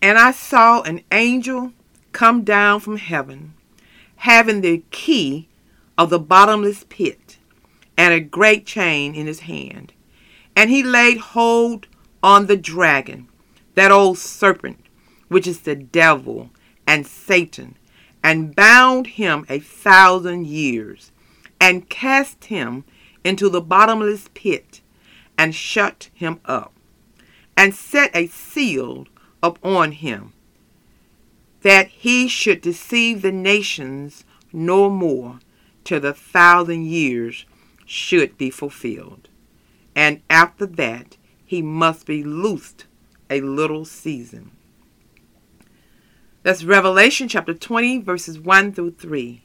And I saw an angel come down from heaven, having the key of the bottomless pit and a great chain in his hand. And he laid hold on the dragon, that old serpent, which is the devil and Satan, and bound him a thousand years, and cast him into the bottomless pit, and shut him up, and set a seal upon him, that he should deceive the nations no more till the thousand years should be fulfilled. And after that he must be loosed a little season. That's Revelation chapter 20, verses 1 through 3.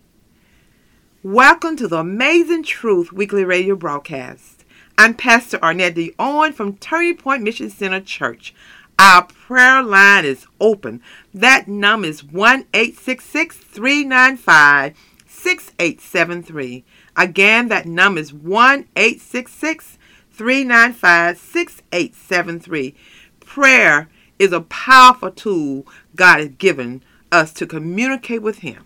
Welcome to the Amazing Truth Weekly Radio Broadcast. I'm Pastor Arnett D. Owen from Turning Point Mission Center Church. Our prayer line is open. That number is 1 395 6873. Again, that number is 1 395 6873. Prayer is a powerful tool God has given us to communicate with Him.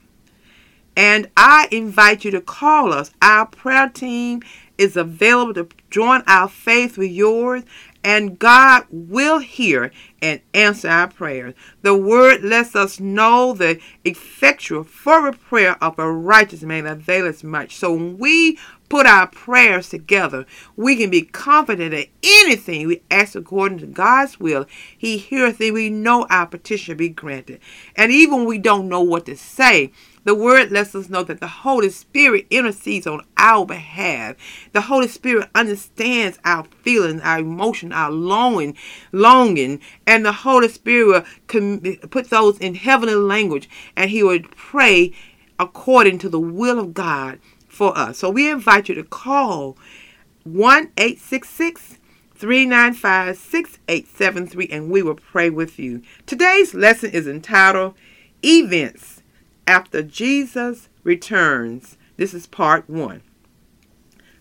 And I invite you to call us. Our prayer team is available to join our faith with yours, and God will hear and answer our prayers. The word lets us know the effectual fervent prayer of a righteous man availeth much. So when we put our prayers together, we can be confident that anything we ask according to God's will, He heareth and we know our petition be granted. And even when we don't know what to say, the word lets us know that the Holy Spirit intercedes on our behalf. The Holy Spirit understands our feelings, our emotion, our longing, longing, and the Holy Spirit will put those in heavenly language, and He would pray according to the will of God for us. So we invite you to call 1 866 395 6873 and we will pray with you. Today's lesson is entitled Events after Jesus returns. This is part one.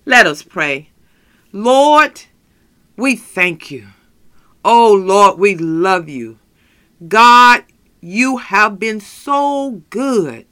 Let us pray. Lord, we thank you. Oh, Lord, we love you. God, you have been so good.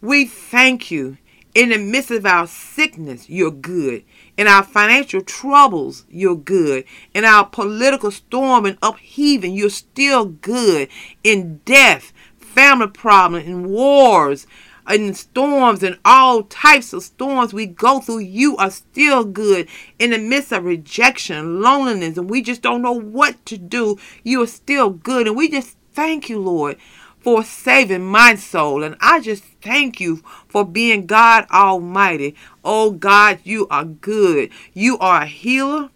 We thank you. In the midst of our sickness, you're good. In our financial troubles, you're good. In our political storm and upheaving, you're still good. In death, family problems and wars and storms and all types of storms we go through, you are still good in the midst of rejection, loneliness, and we just don't know what to do. You are still good. And we just thank you, Lord, for saving my soul. And I just thank you for being God Almighty. Oh God, you are good. You are a healer.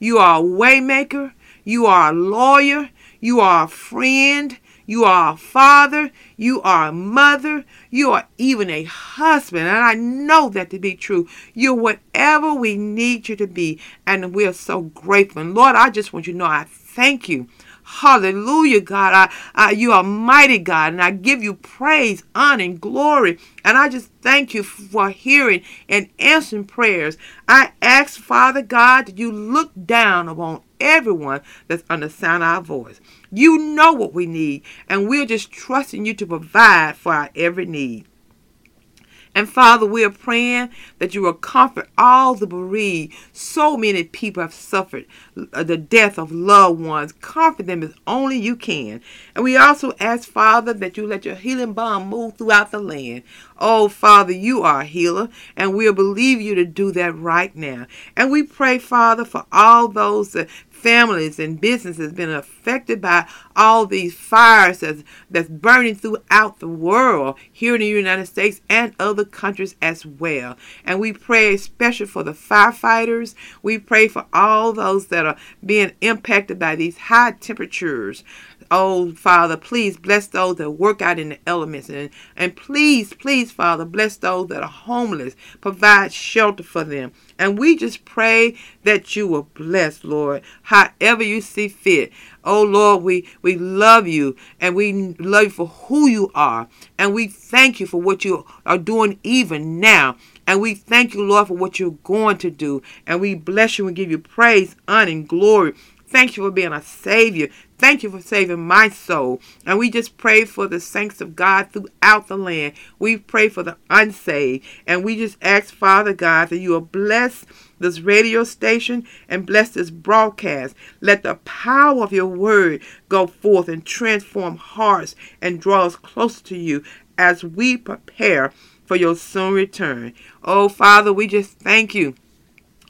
You are a waymaker. You are a lawyer. You are a friend. You are a father. You are a mother. You are even a husband. And I know that to be true. You're whatever we need you to be. And we're so grateful. And Lord, I just want you to know I thank you. Hallelujah, God. I, I, you are mighty, God, and I give you praise, honor, and glory. And I just thank you for hearing and answering prayers. I ask, Father God, that you look down upon everyone that's under sound of our voice. You know what we need, and we're just trusting you to provide for our every need. And Father, we are praying that you will comfort all the bereaved. So many people have suffered uh, the death of loved ones. Comfort them as only you can. And we also ask, Father, that you let your healing balm move throughout the land. Oh, Father, you are a healer, and we'll believe you to do that right now. And we pray, Father, for all those that families and businesses been affected by all these fires that's, that's burning throughout the world here in the United States and other countries as well. And we pray especially for the firefighters. We pray for all those that are being impacted by these high temperatures. Oh, Father, please bless those that work out in the elements. And, and please, please, Father, bless those that are homeless. Provide shelter for them. And we just pray that you will bless, Lord, however you see fit. Oh, Lord, we, we love you and we love you for who you are. And we thank you for what you are doing even now. And we thank you, Lord, for what you're going to do. And we bless you and give you praise, honor, and glory Thank you for being a Savior. Thank you for saving my soul. And we just pray for the saints of God throughout the land. We pray for the unsaved. And we just ask, Father God, that you will bless this radio station and bless this broadcast. Let the power of your word go forth and transform hearts and draw us closer to you as we prepare for your soon return. Oh, Father, we just thank you.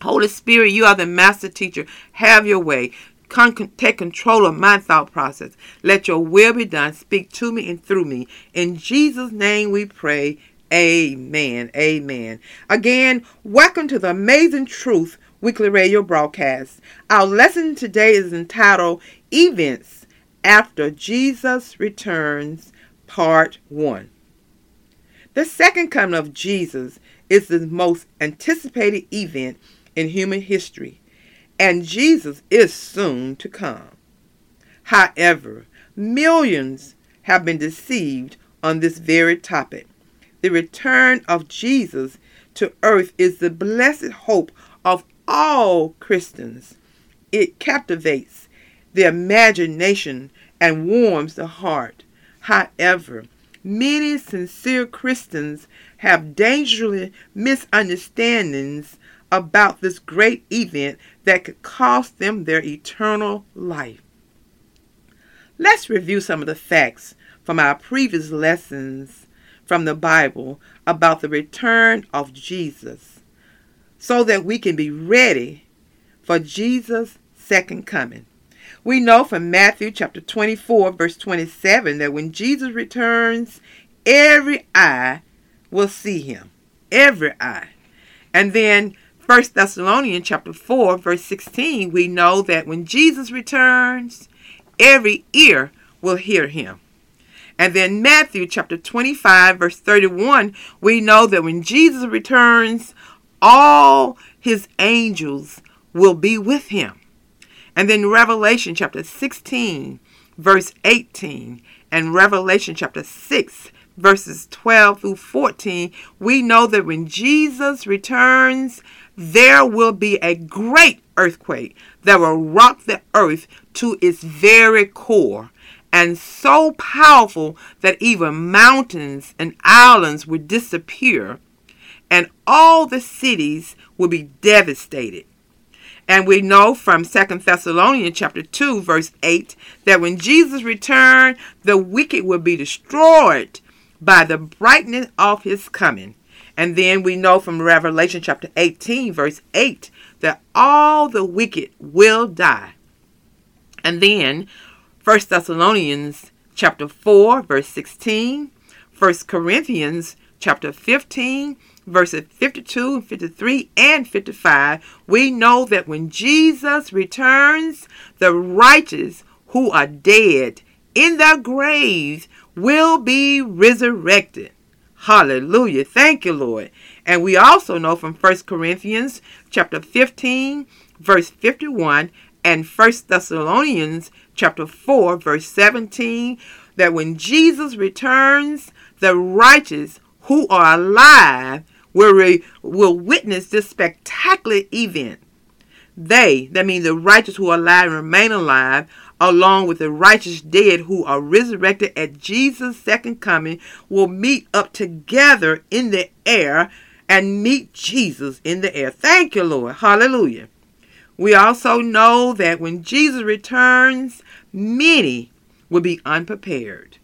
Holy Spirit, you are the master teacher. Have your way. Con- take control of my thought process. Let your will be done. Speak to me and through me. In Jesus' name we pray. Amen. Amen. Again, welcome to the Amazing Truth Weekly Radio broadcast. Our lesson today is entitled Events After Jesus Returns, Part 1. The second coming of Jesus is the most anticipated event in human history, and Jesus is soon to come. However, millions have been deceived on this very topic. The return of Jesus to earth is the blessed hope of all Christians. It captivates the imagination and warms the heart. However, many sincere Christians have dangerously misunderstandings about this great event that could cost them their eternal life. Let's review some of the facts from our previous lessons from the Bible about the return of Jesus so that we can be ready for Jesus' second coming. We know from Matthew chapter 24, verse 27, that when Jesus returns, every eye will see him. Every eye. And then First Thessalonians chapter 4 verse 16 we know that when Jesus returns every ear will hear him. And then Matthew chapter 25 verse 31 we know that when Jesus returns all his angels will be with him. And then Revelation chapter 16 verse 18 and Revelation chapter 6 verses 12 through 14 we know that when Jesus returns there will be a great earthquake that will rock the earth to its very core, and so powerful that even mountains and islands will disappear, and all the cities will be devastated. And we know from Second Thessalonians chapter 2 verse 8 that when Jesus returned, the wicked will be destroyed by the brightness of his coming. And then we know from Revelation chapter 18, verse 8, that all the wicked will die. And then 1 Thessalonians chapter 4, verse 16, 1 Corinthians chapter 15, verses 52 and 53 and 55, we know that when Jesus returns, the righteous who are dead in their graves will be resurrected. Hallelujah. Thank you, Lord. And we also know from 1 Corinthians chapter 15, verse 51, and 1 Thessalonians chapter 4, verse 17, that when Jesus returns, the righteous who are alive will, re- will witness this spectacular event. They, that means the righteous who are alive and remain alive, along with the righteous dead who are resurrected at Jesus' second coming, will meet up together in the air and meet Jesus in the air. Thank you, Lord. Hallelujah. We also know that when Jesus returns, many will be unprepared.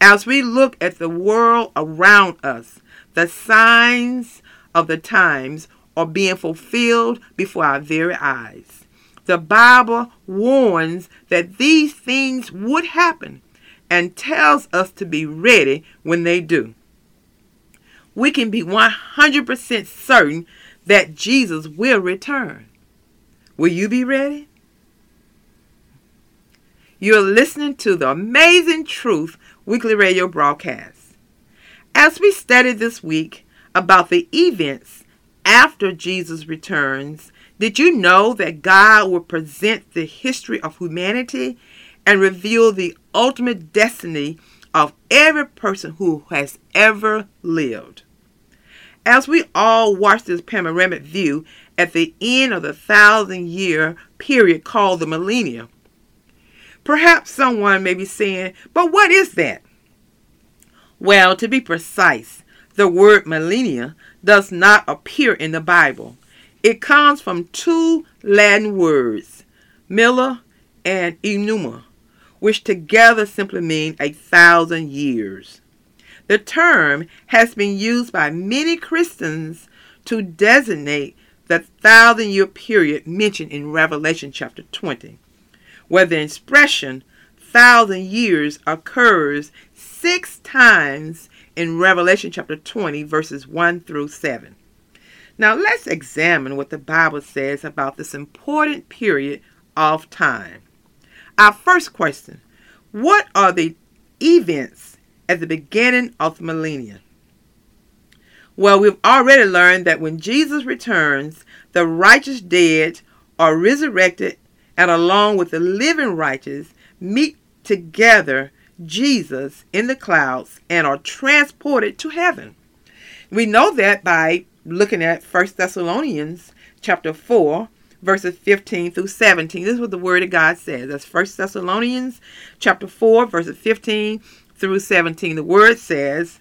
As we look at the world around us, the signs of the times are being fulfilled before our very eyes the Bible warns that these things would happen and tells us to be ready when they do. We can be 100% certain that Jesus will return. Will you be ready? You're listening to the Amazing Truth weekly radio broadcast. As we study this week about the events after Jesus returns did you know that God will present the history of humanity and reveal the ultimate destiny of every person who has ever lived? As we all watch this panoramic view at the end of the thousand year period called the millennium. Perhaps someone may be saying, but what is that? Well, to be precise, the word millennia does not appear in the Bible. It comes from two Latin words, milla and enuma, which together simply mean a thousand years. The term has been used by many Christians to designate the thousand year period mentioned in Revelation chapter 20, where the expression thousand years occurs six times in Revelation chapter 20, verses 1 through 7. Now let's examine what the Bible says about this important period of time. Our first question What are the events at the beginning of the millennium? Well, we've already learned that when Jesus returns, the righteous dead are resurrected, and along with the living righteous, meet together Jesus in the clouds and are transported to heaven. We know that by looking at 1 Thessalonians chapter 4 verses 15 through 17. This is what the word of God says. That's 1 Thessalonians chapter 4 verses 15 through 17. The word says,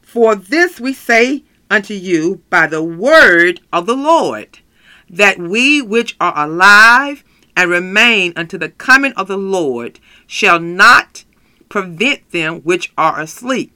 For this we say unto you by the word of the Lord, that we which are alive and remain unto the coming of the Lord shall not prevent them which are asleep.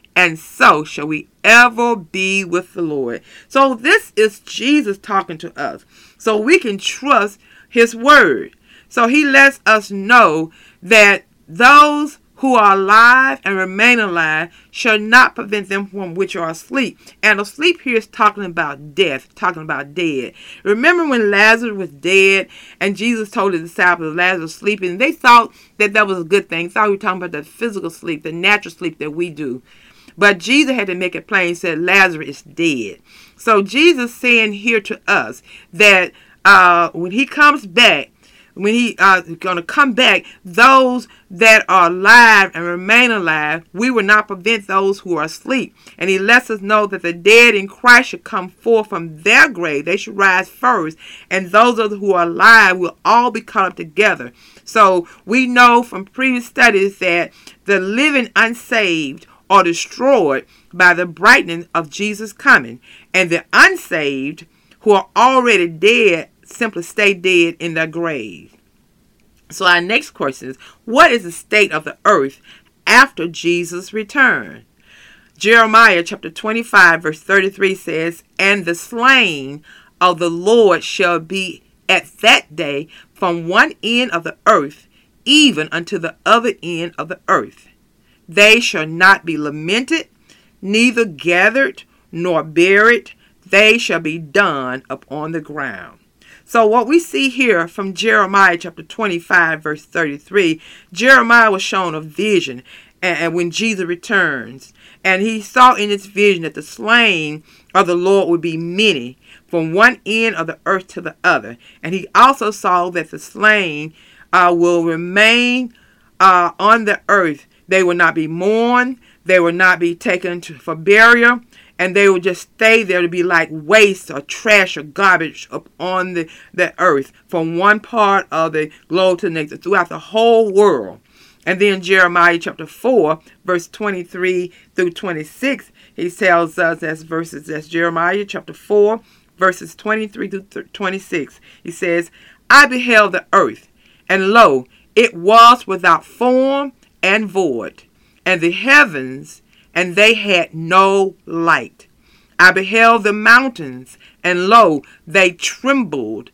and so shall we ever be with the Lord. So this is Jesus talking to us. So we can trust his word. So he lets us know that those who are alive and remain alive shall not prevent them from which are asleep. And asleep here is talking about death, talking about dead. Remember when Lazarus was dead and Jesus told his disciples Lazarus sleeping? They thought that that was a good thing. They thought we were talking about the physical sleep, the natural sleep that we do. But Jesus had to make it plain, said Lazarus is dead. So Jesus saying here to us that uh, when he comes back, when he uh, going to come back, those that are alive and remain alive, we will not prevent those who are asleep. And he lets us know that the dead in Christ should come forth from their grave. They should rise first. And those of who are alive will all be caught up together. So we know from previous studies that the living unsaved are destroyed by the brightening of Jesus coming, and the unsaved who are already dead simply stay dead in their grave. So our next question is what is the state of the earth after Jesus' return? Jeremiah chapter 25 verse 33 says, And the slain of the Lord shall be at that day from one end of the earth even unto the other end of the earth. They shall not be lamented, neither gathered nor buried. They shall be done upon the ground. So, what we see here from Jeremiah chapter 25, verse 33, Jeremiah was shown a vision and when Jesus returns. And he saw in his vision that the slain of the Lord would be many from one end of the earth to the other. And he also saw that the slain uh, will remain uh, on the earth they will not be mourned. They will not be taken to, for burial. And they will just stay there to be like waste or trash or garbage up on the, the earth from one part of the globe to the next, throughout the whole world. And then Jeremiah chapter 4, verse 23 through 26, he tells us as verses, that's Jeremiah chapter 4, verses 23 through 26. He says, I beheld the earth, and lo, it was without form and void, and the heavens, and they had no light. I beheld the mountains, and lo, they trembled,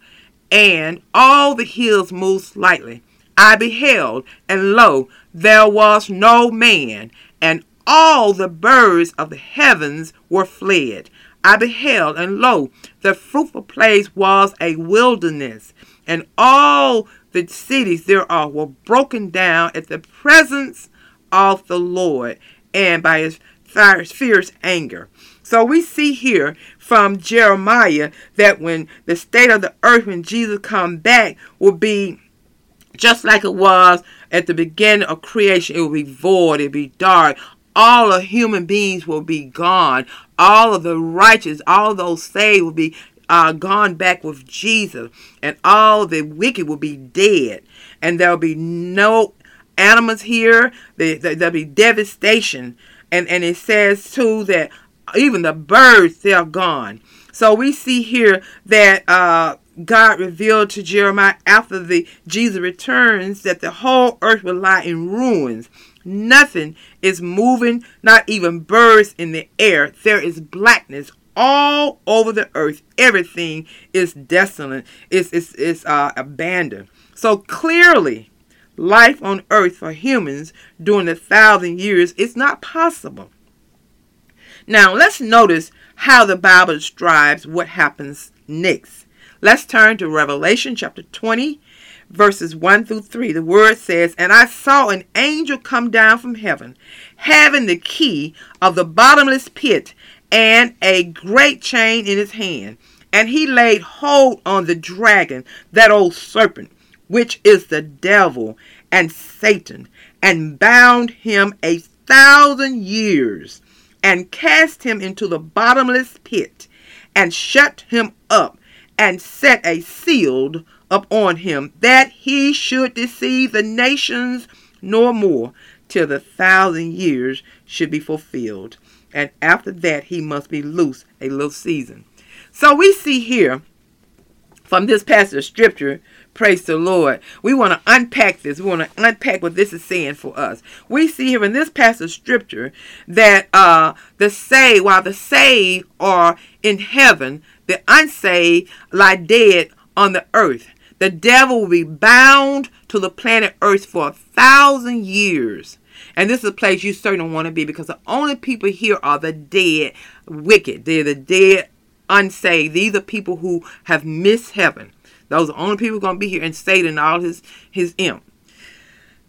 and all the hills moved slightly. I beheld, and lo, there was no man, and all the birds of the heavens were fled. I beheld, and lo, the fruitful place was a wilderness, and all the cities thereof were broken down at the presence of the Lord and by his fierce anger. So we see here from Jeremiah that when the state of the earth when Jesus come back will be just like it was at the beginning of creation. It will be void, it will be dark. All of human beings will be gone. All of the righteous, all those saved will be uh, gone back with Jesus, and all the wicked will be dead, and there will be no animals here. There, will be devastation, and and it says too that even the birds they are gone. So we see here that uh, God revealed to Jeremiah after the Jesus returns that the whole earth will lie in ruins. Nothing is moving, not even birds in the air. There is blackness all over the earth. Everything is desolate. It's, it's, it's uh, abandoned. So clearly, life on earth for humans during a thousand years is not possible. Now, let's notice how the Bible describes what happens next. Let's turn to Revelation chapter 20, verses 1 through 3. The word says, And I saw an angel come down from heaven, having the key of the bottomless pit and a great chain in his hand. And he laid hold on the dragon, that old serpent, which is the devil and Satan, and bound him a thousand years and cast him into the bottomless pit, and shut him up, and set a seal upon him, that he should deceive the nations no more, till the thousand years should be fulfilled. And after that, he must be loose a little season. So we see here from this passage of scripture Praise the Lord. We want to unpack this. We want to unpack what this is saying for us. We see here in this passage of scripture that uh, the saved, while the saved are in heaven, the unsaved lie dead on the earth. The devil will be bound to the planet Earth for a thousand years. And this is a place you certainly want to be because the only people here are the dead wicked. They're the dead unsaved. These are people who have missed heaven. Those are the only people going to be here and Satan and all his his imp.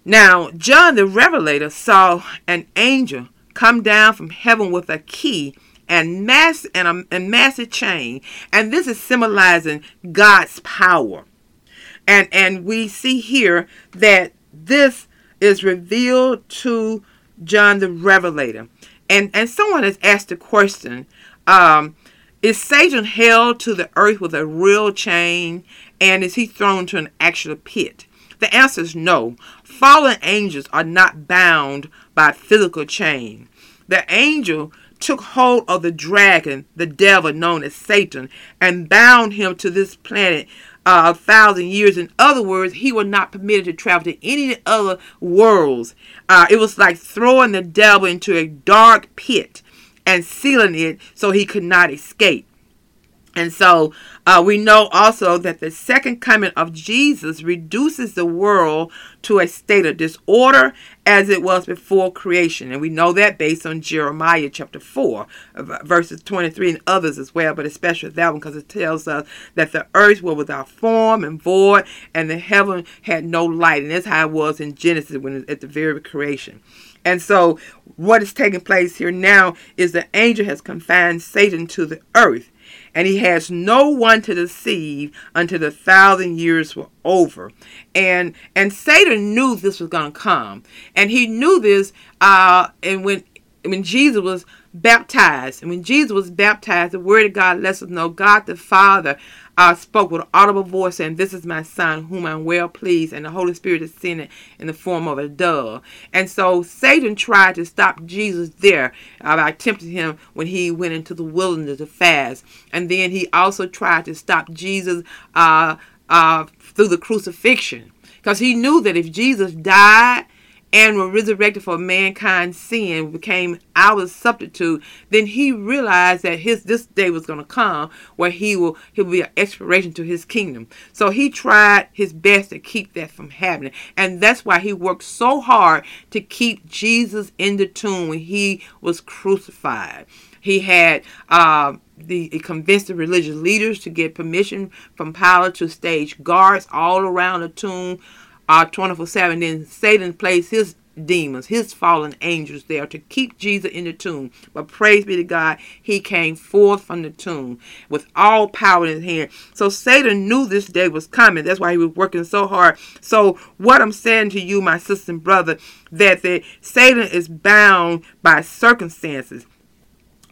Now, John the Revelator saw an angel come down from heaven with a key and mass and a, massive chain, and this is symbolizing God's power. And and we see here that this is revealed to John the Revelator. And and someone has asked the question, um, is Satan held to the earth with a real chain and is he thrown to an actual pit? The answer is no. Fallen angels are not bound by physical chain. The angel took hold of the dragon, the devil known as Satan, and bound him to this planet uh, a thousand years. In other words, he was not permitted to travel to any other worlds. Uh, it was like throwing the devil into a dark pit and sealing it so he could not escape. And so uh, we know also that the second coming of Jesus reduces the world to a state of disorder as it was before creation. And we know that based on Jeremiah chapter 4, verses 23 and others as well, but especially that one because it tells us that the earth was without form and void and the heaven had no light. And that's how it was in Genesis when at the very creation. And so what is taking place here now is the angel has confined Satan to the earth and he has no one to deceive until the thousand years were over. And and Satan knew this was going to come, and he knew this. Uh, and when when Jesus was baptized, and when Jesus was baptized, the Word of God lets us know God the Father uh, spoke with an audible voice saying, This is my son whom I'm well pleased. And the Holy Spirit descended in the form of a dove. And so Satan tried to stop Jesus there uh, by tempting him when he went into the wilderness to fast. And then he also tried to stop Jesus uh, uh through the crucifixion. Because he knew that if Jesus died, and were resurrected for mankind's sin, became our substitute, then he realized that his this day was going to come where he will he will be an expiration to his kingdom. So he tried his best to keep that from happening, and that's why he worked so hard to keep Jesus in the tomb when he was crucified. He had. Uh, the convinced the religious leaders to get permission from Pilate to stage guards all around the tomb uh 24 7 then satan placed his demons, his fallen angels there to keep Jesus in the tomb. But praise be to God, he came forth from the tomb with all power in his hand. So Satan knew this day was coming. That's why he was working so hard. So what I'm saying to you, my sister and brother, that the Satan is bound by circumstances.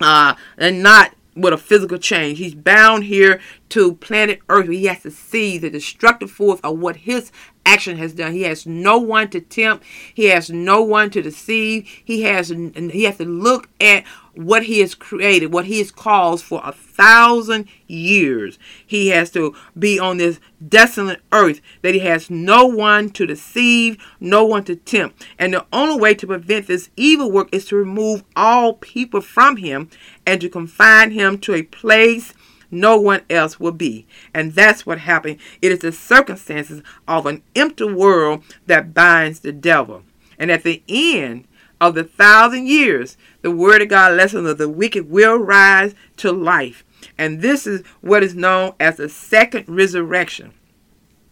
Uh, and not with a physical change. He's bound here to planet Earth. He has to see the destructive force of what his action has done. He has no one to tempt. He has no one to deceive. He has he has to look at what he has created, what he has caused for a thousand years. He has to be on this desolate earth that he has no one to deceive, no one to tempt. And the only way to prevent this evil work is to remove all people from him and to confine him to a place no one else will be. And that's what happened. It is the circumstances of an empty world that binds the devil. And at the end of the thousand years, the word of God lesson of the wicked will rise to life. And this is what is known as the second resurrection.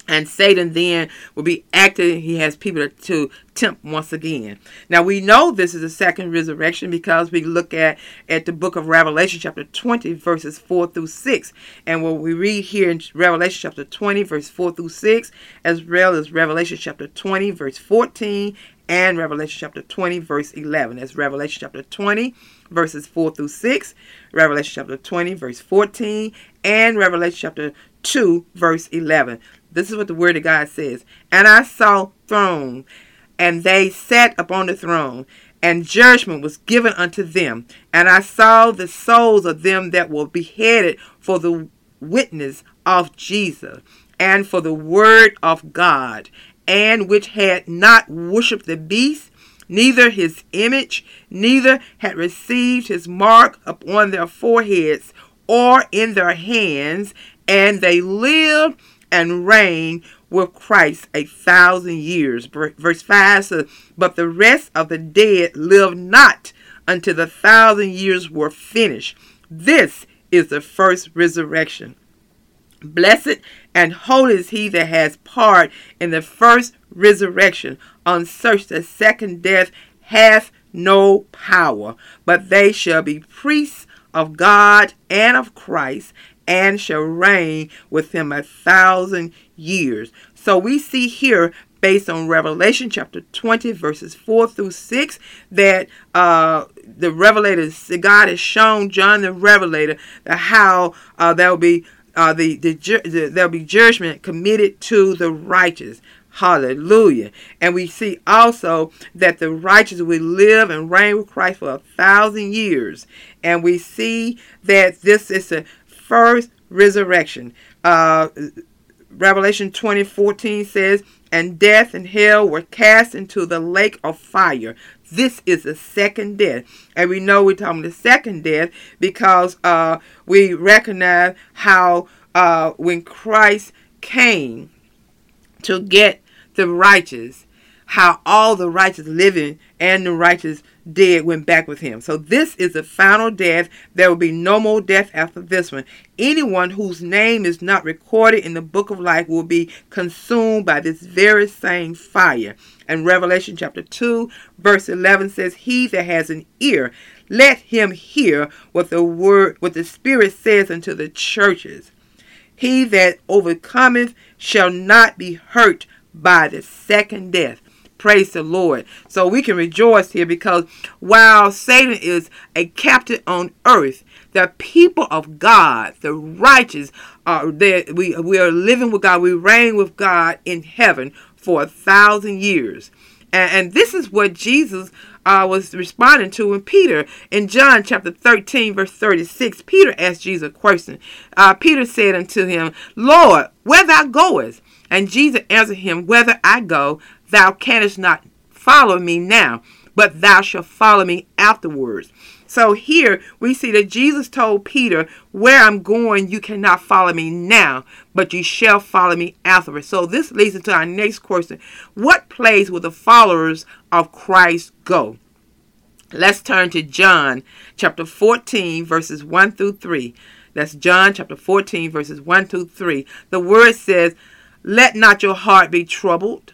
And Satan then will be active. He has people to tempt once again. Now we know this is a second resurrection because we look at at the book of Revelation chapter 20 verses 4 through 6. And what we read here in Revelation chapter 20 verse 4 through 6 as well as Revelation chapter 20 verse 14 and Revelation chapter 20 verse 11. That's Revelation chapter 20 verses 4 through 6, Revelation chapter 20 verse 14 and Revelation chapter 2 verse 11. This is what the word of God says. And I saw throne, and they sat upon the throne, and judgment was given unto them. And I saw the souls of them that were beheaded for the witness of Jesus, and for the word of God, and which had not worshipped the beast, neither his image, neither had received his mark upon their foreheads or in their hands, and they lived and reign with Christ a thousand years. Verse 5 says, But the rest of the dead live not until the thousand years were finished. This is the first resurrection. Blessed and holy is he that has part in the first resurrection. On such the second death hath no power, but they shall be priests of God and of Christ, and shall reign with him a thousand years. So we see here, based on Revelation chapter 20, verses 4 through 6, that uh, the Revelator, God has shown John the Revelator how uh, there will be uh, the, the, the there'll be judgment committed to the righteous. Hallelujah. And we see also that the righteous will live and reign with Christ for a thousand years. And we see that this is a first resurrection. Uh, Revelation 20 14 says, And death and hell were cast into the lake of fire. This is the second death. And we know we're talking the second death because uh, we recognize how uh, when Christ came to get the righteous, how all the righteous living and the righteous dead went back with him. So this is the final death. There will be no more death after this one. Anyone whose name is not recorded in the book of life will be consumed by this very same fire. And Revelation chapter 2 verse 11 says, He that has an ear, let him hear what the word, what the Spirit says unto the churches. He that overcometh shall not be hurt by the second death. Praise the Lord. So we can rejoice here because while Satan is a captain on earth, the people of God, the righteous, are there. We, we are living with God. We reign with God in heaven for a thousand years. And, and this is what Jesus uh, was responding to in Peter in John chapter 13, verse 36. Peter asked Jesus a question. Uh, Peter said unto him, Lord, where thou goest? And Jesus answered him, Whether I go, thou canst not follow me now, but thou shalt follow me afterwards. So here we see that Jesus told Peter, Where I'm going, you cannot follow me now, but you shall follow me afterwards. So this leads into our next question What place will the followers of Christ go? Let's turn to John chapter 14, verses 1 through 3. That's John chapter 14, verses 1 through 3. The word says, Let not your heart be troubled.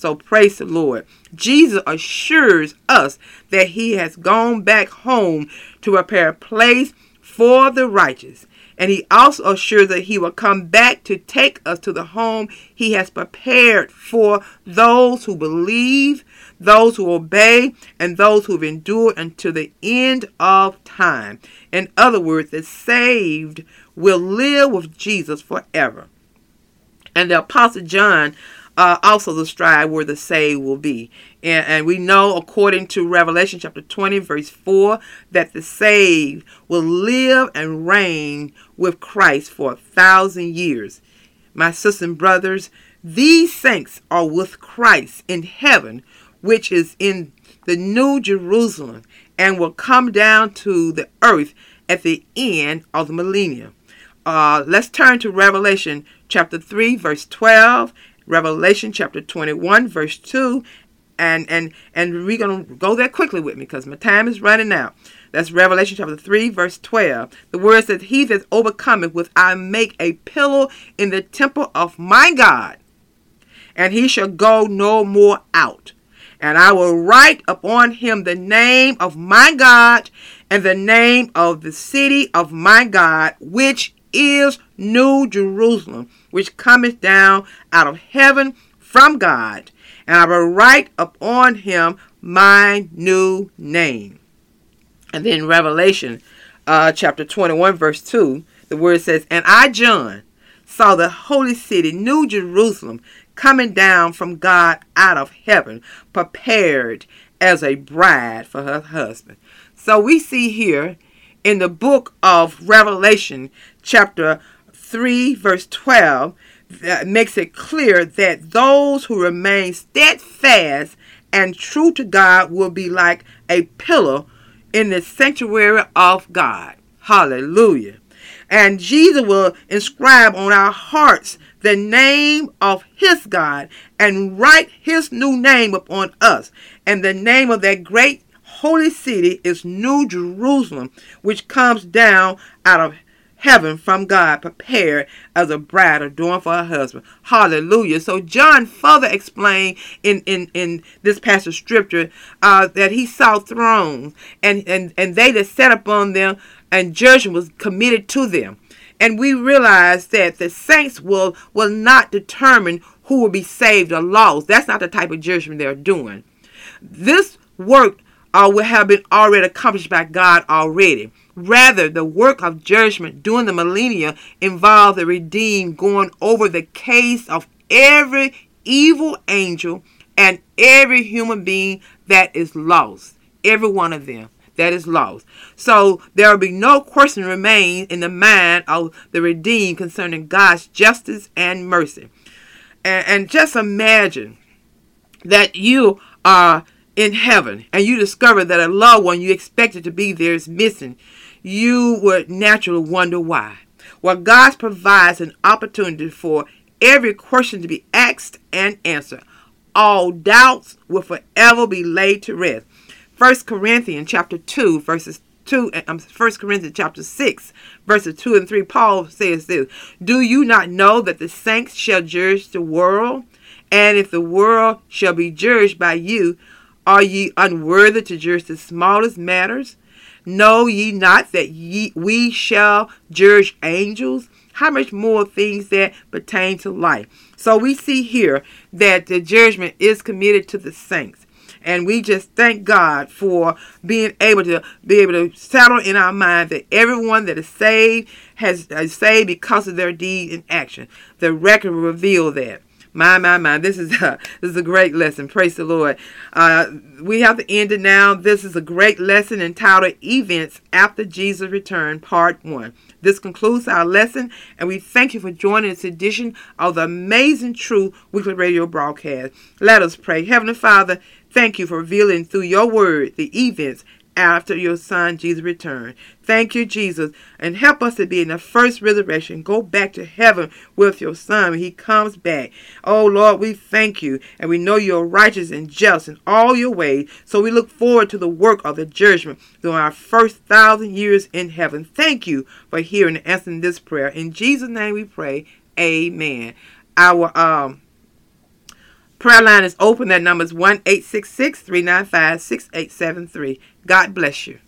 So praise the Lord. Jesus assures us that he has gone back home to prepare a place for the righteous. And he also assures that he will come back to take us to the home he has prepared for those who believe, those who obey, and those who have endured until the end of time. In other words, the saved will live with Jesus forever. And the Apostle John uh, also describe where the saved will be. And, and, we know, according to Revelation chapter 20, verse 4, that the saved will live and reign with Christ for a thousand years. My sisters and brothers, these saints are with Christ in heaven, which is in the New Jerusalem, and will come down to the earth at the end of the millennium. Uh, let's turn to Revelation chapter 3, verse 12 Revelation chapter 21, verse 2. And and and we're gonna go there quickly with me because my time is running out. That's Revelation chapter 3, verse 12. The word says, He that overcometh with I make a pillow in the temple of my God, and he shall go no more out. And I will write upon him the name of my God and the name of the city of my God, which is New Jerusalem, which cometh down out of heaven from God, and I will write upon him my new name. And then Revelation uh, chapter 21, verse 2, the word says, And I, John, saw the holy city, New Jerusalem, coming down from God out of heaven, prepared as a bride for her husband. So we see here in the book of Revelation, chapter 3, verse 12, that makes it clear that those who remain steadfast and true to God will be like a pillar in the sanctuary of God. Hallelujah. And Jesus will inscribe on our hearts the name of his God and write his new name upon us. And the name of that great holy city is New Jerusalem, which comes down out of heaven from God, prepared as a bride adorned for her husband. Hallelujah. So John further explained in, in, in this passage of scripture uh, that he saw thrones and, and, and they that sat upon them and judgment was committed to them. And we realize that the saints will, will not determine who will be saved or lost. That's not the type of judgment they're doing. This work uh, will have been already accomplished by God already. Rather, the work of judgment during the millennia involved the redeemed going over the case of every evil angel and every human being that is lost. Every one of them that is lost. So there will be no question remain in the mind of the redeemed concerning God's justice and mercy. And, and just imagine that you are in heaven and you discover that a loved one you expected to be there is missing, you would naturally wonder why. Well, God provides an opportunity for every question to be asked and answered. All doubts will forever be laid to rest. 1 Corinthians chapter 2 verses 2 um, 1 Corinthians chapter 6 verses 2 and 3 Paul says this Do you not know that the saints shall judge the world and if the world shall be judged by you are ye unworthy to judge the smallest matters? Know ye not that ye, we shall judge angels? How much more things that pertain to life? So we see here that the judgment is committed to the saints. And we just thank God for being able to be able to settle in our mind that everyone that is saved has is saved because of their deed and action. The record will reveal that. My, my, my. This is a, this is a great lesson. Praise the Lord. Uh, we have to end it now. This is a great lesson entitled Events After Jesus Return, Part 1. This concludes our lesson, and we thank you for joining this edition of the Amazing Truth Weekly Radio broadcast. Let us pray. Heavenly Father, thank you for revealing through your word the events after your son Jesus' return. Thank you, Jesus, and help us to be in the first resurrection. Go back to heaven with your son when he comes back. Oh, Lord, we thank you, and we know you're righteous and just in all your ways. So we look forward to the work of the judgment during our first thousand years in heaven. Thank you for hearing and answering this prayer. In Jesus' name we pray. Amen. Our um Prayer line is open. That number is 1 395 6873. God bless you.